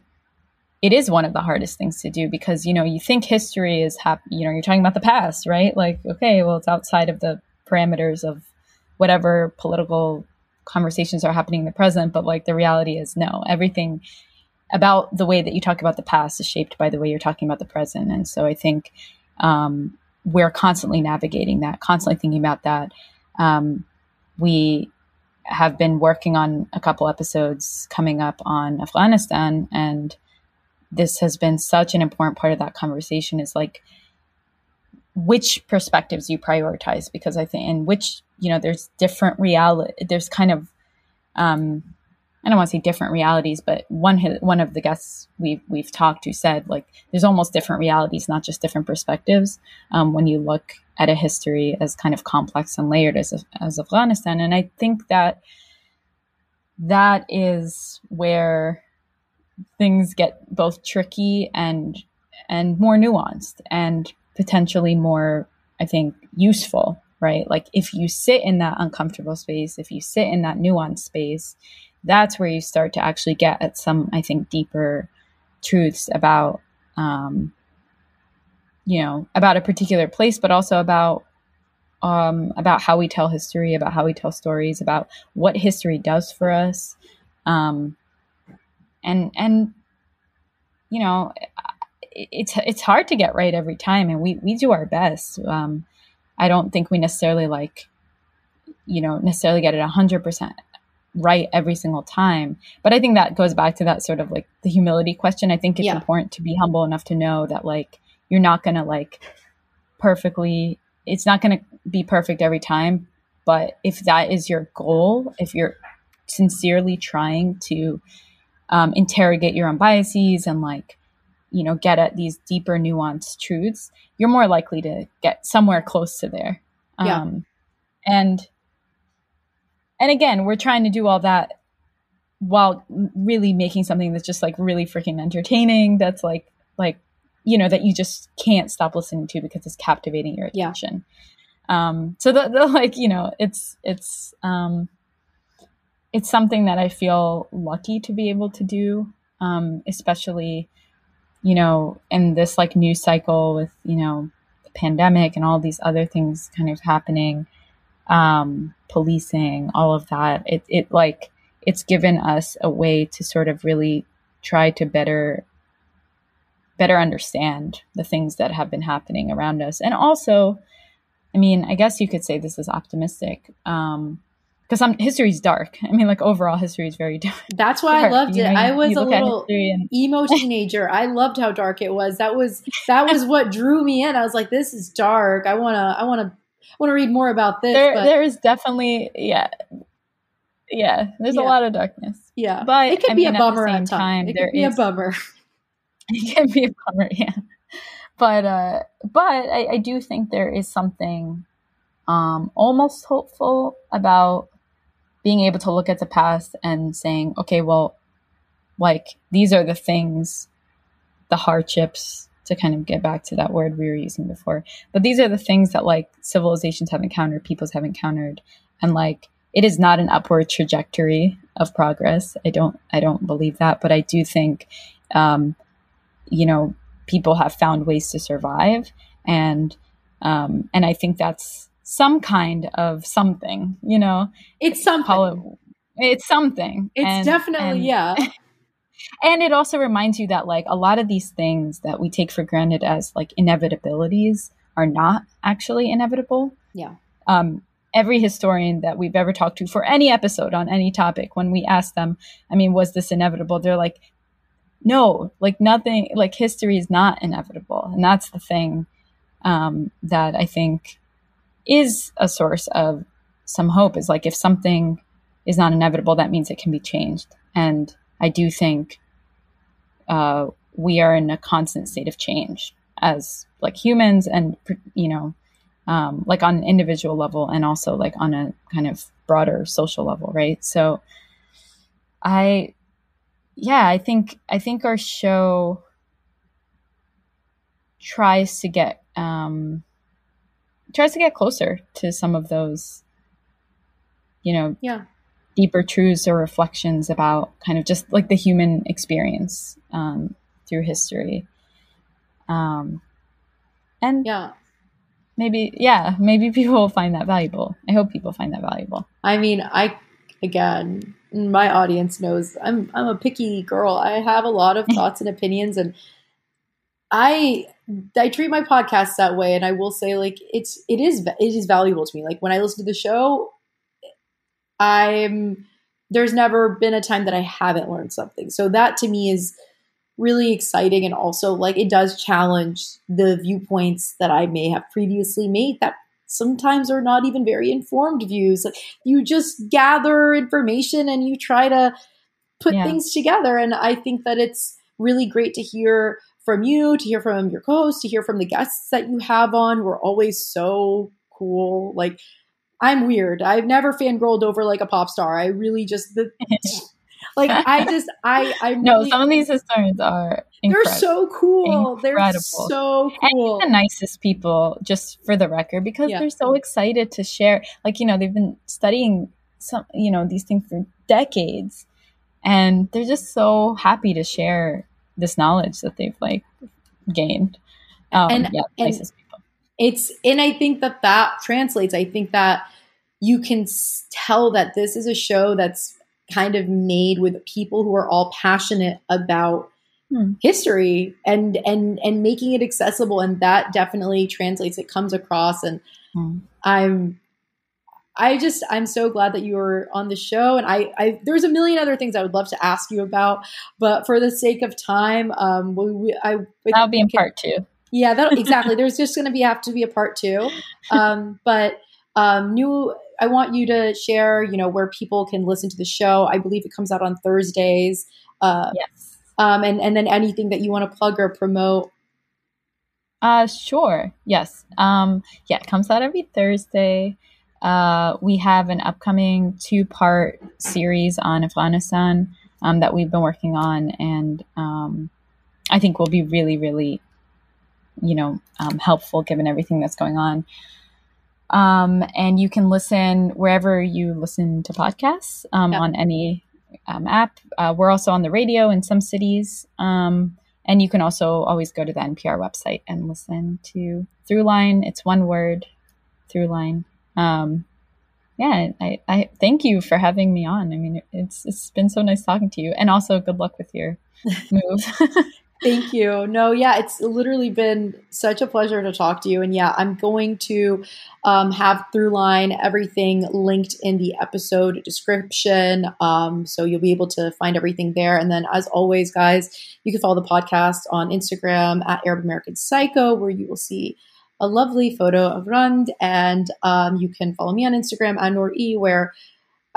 it is one of the hardest things to do because, you know, you think history is, hap- you know, you're talking about the past, right? Like, okay, well, it's outside of the parameters of whatever political conversations are happening in the present. But like the reality is, no, everything about the way that you talk about the past is shaped by the way you're talking about the present. And so I think um, we're constantly navigating that, constantly thinking about that. Um, we have been working on a couple episodes coming up on Afghanistan, and this has been such an important part of that conversation. Is like which perspectives you prioritize because I think, and which you know, there's different reality. There's kind of um, I don't want to say different realities, but one one of the guests we've we've talked to said like there's almost different realities, not just different perspectives. Um, when you look at a history as kind of complex and layered as as Afghanistan, and I think that that is where things get both tricky and and more nuanced and potentially more, I think, useful right? Like if you sit in that uncomfortable space, if you sit in that nuanced space, that's where you start to actually get at some, I think, deeper truths about, um, you know, about a particular place, but also about um, about how we tell history, about how we tell stories, about what history does for us, um, and and you know, it's it's hard to get right every time, and we we do our best. Um, I don't think we necessarily like, you know, necessarily get it hundred percent right every single time. But I think that goes back to that sort of like the humility question. I think it's yeah. important to be humble enough to know that like you're not gonna like perfectly. It's not gonna be perfect every time. But if that is your goal, if you're sincerely trying to um, interrogate your own biases and like you know get at these deeper nuanced truths you're more likely to get somewhere close to there yeah. um and and again we're trying to do all that while really making something that's just like really freaking entertaining that's like like you know that you just can't stop listening to because it's captivating your attention yeah. um so the, the like you know it's it's um it's something that i feel lucky to be able to do um especially you know, in this like news cycle with, you know, the pandemic and all these other things kind of happening, um, policing, all of that, it, it like, it's given us a way to sort of really try to better better understand the things that have been happening around us. And also i mean i guess you could say this is optimistic um, because some history is dark. I mean, like overall history is very dark. That's why dark. I loved you it. Know, I was a little and- emo teenager. I loved how dark it was. That was that was what drew me in. I was like, this is dark. I wanna I wanna I wanna read more about this. There, there is definitely yeah. Yeah, there's yeah. a lot of darkness. Yeah, but it can I be mean, a bummer at the time. It can be is, a bummer. It can be a bummer, yeah. But uh, but I, I do think there is something um, almost hopeful about being able to look at the past and saying, okay, well, like these are the things, the hardships, to kind of get back to that word we were using before. But these are the things that like civilizations have encountered, peoples have encountered, and like it is not an upward trajectory of progress. I don't I don't believe that, but I do think um, you know people have found ways to survive, and um, and I think that's some kind of something, you know. It's something. It, it's something. It's and, definitely, and, yeah. and it also reminds you that like a lot of these things that we take for granted as like inevitabilities are not actually inevitable. Yeah. Um, every historian that we've ever talked to for any episode on any topic, when we ask them, I mean, was this inevitable? They're like, no, like nothing, like history is not inevitable. And that's the thing um, that I think is a source of some hope is like if something is not inevitable, that means it can be changed. And I do think uh, we are in a constant state of change as like humans and, you know, um, like on an individual level and also like on a kind of broader social level, right? So I, yeah, I think, I think our show tries to get, um, tries to get closer to some of those, you know, yeah, deeper truths or reflections about kind of just like the human experience um, through history. Um, and yeah, maybe yeah, maybe people will find that valuable. I hope people find that valuable. I mean, I again, my audience knows I'm I'm a picky girl. I have a lot of thoughts and opinions and I I treat my podcast that way, and I will say like it's it is it is valuable to me. Like when I listen to the show, I'm there's never been a time that I haven't learned something. So that to me is really exciting, and also like it does challenge the viewpoints that I may have previously made that sometimes are not even very informed views. Like you just gather information and you try to put yeah. things together, and I think that it's really great to hear from you, to hear from your co-host, to hear from the guests that you have on who are always so cool. Like I'm weird. I've never fangirled over like a pop star. I really just the like I just I I no. Some of these historians are Incredible. They're so cool. Incredible. They're so cool. And the nicest people, just for the record, because yeah. they're so excited to share. Like, you know, they've been studying some, you know, these things for decades. And they're just so happy to share this knowledge that they've like gained. Um, and, yeah, and people. It's, and I think that that translates. I think that you can tell that this is a show that's kind of made with people who are all passionate about hmm. history and and and making it accessible and that definitely translates it comes across and hmm. i'm i just i'm so glad that you were on the show and i i there's a million other things i would love to ask you about but for the sake of time um we, we i that'll be in can, part two yeah that exactly there's just going to be have to be a part two um but um new I want you to share, you know, where people can listen to the show. I believe it comes out on Thursdays. Uh, yes. Um, and and then anything that you want to plug or promote. Uh, sure. Yes. Um, yeah, it comes out every Thursday. Uh, we have an upcoming two-part series on Afghanistan um, that we've been working on, and um, I think will be really, really, you know, um, helpful given everything that's going on. Um, and you can listen wherever you listen to podcasts um, on any um, app. Uh, we're also on the radio in some cities. Um, and you can also always go to the NPR website and listen to Throughline. It's one word, Throughline. Um, yeah, I, I thank you for having me on. I mean, it's it's been so nice talking to you, and also good luck with your move. Thank you. No, yeah, it's literally been such a pleasure to talk to you. And yeah, I'm going to um, have Throughline everything linked in the episode description. Um, so you'll be able to find everything there. And then, as always, guys, you can follow the podcast on Instagram at Arab American Psycho, where you will see a lovely photo of Rund. And um, you can follow me on Instagram at Noor E, where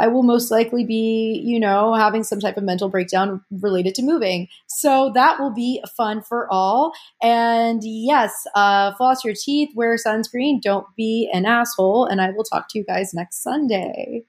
I will most likely be, you know, having some type of mental breakdown related to moving. So that will be fun for all. And yes, uh, floss your teeth, wear sunscreen, don't be an asshole. And I will talk to you guys next Sunday.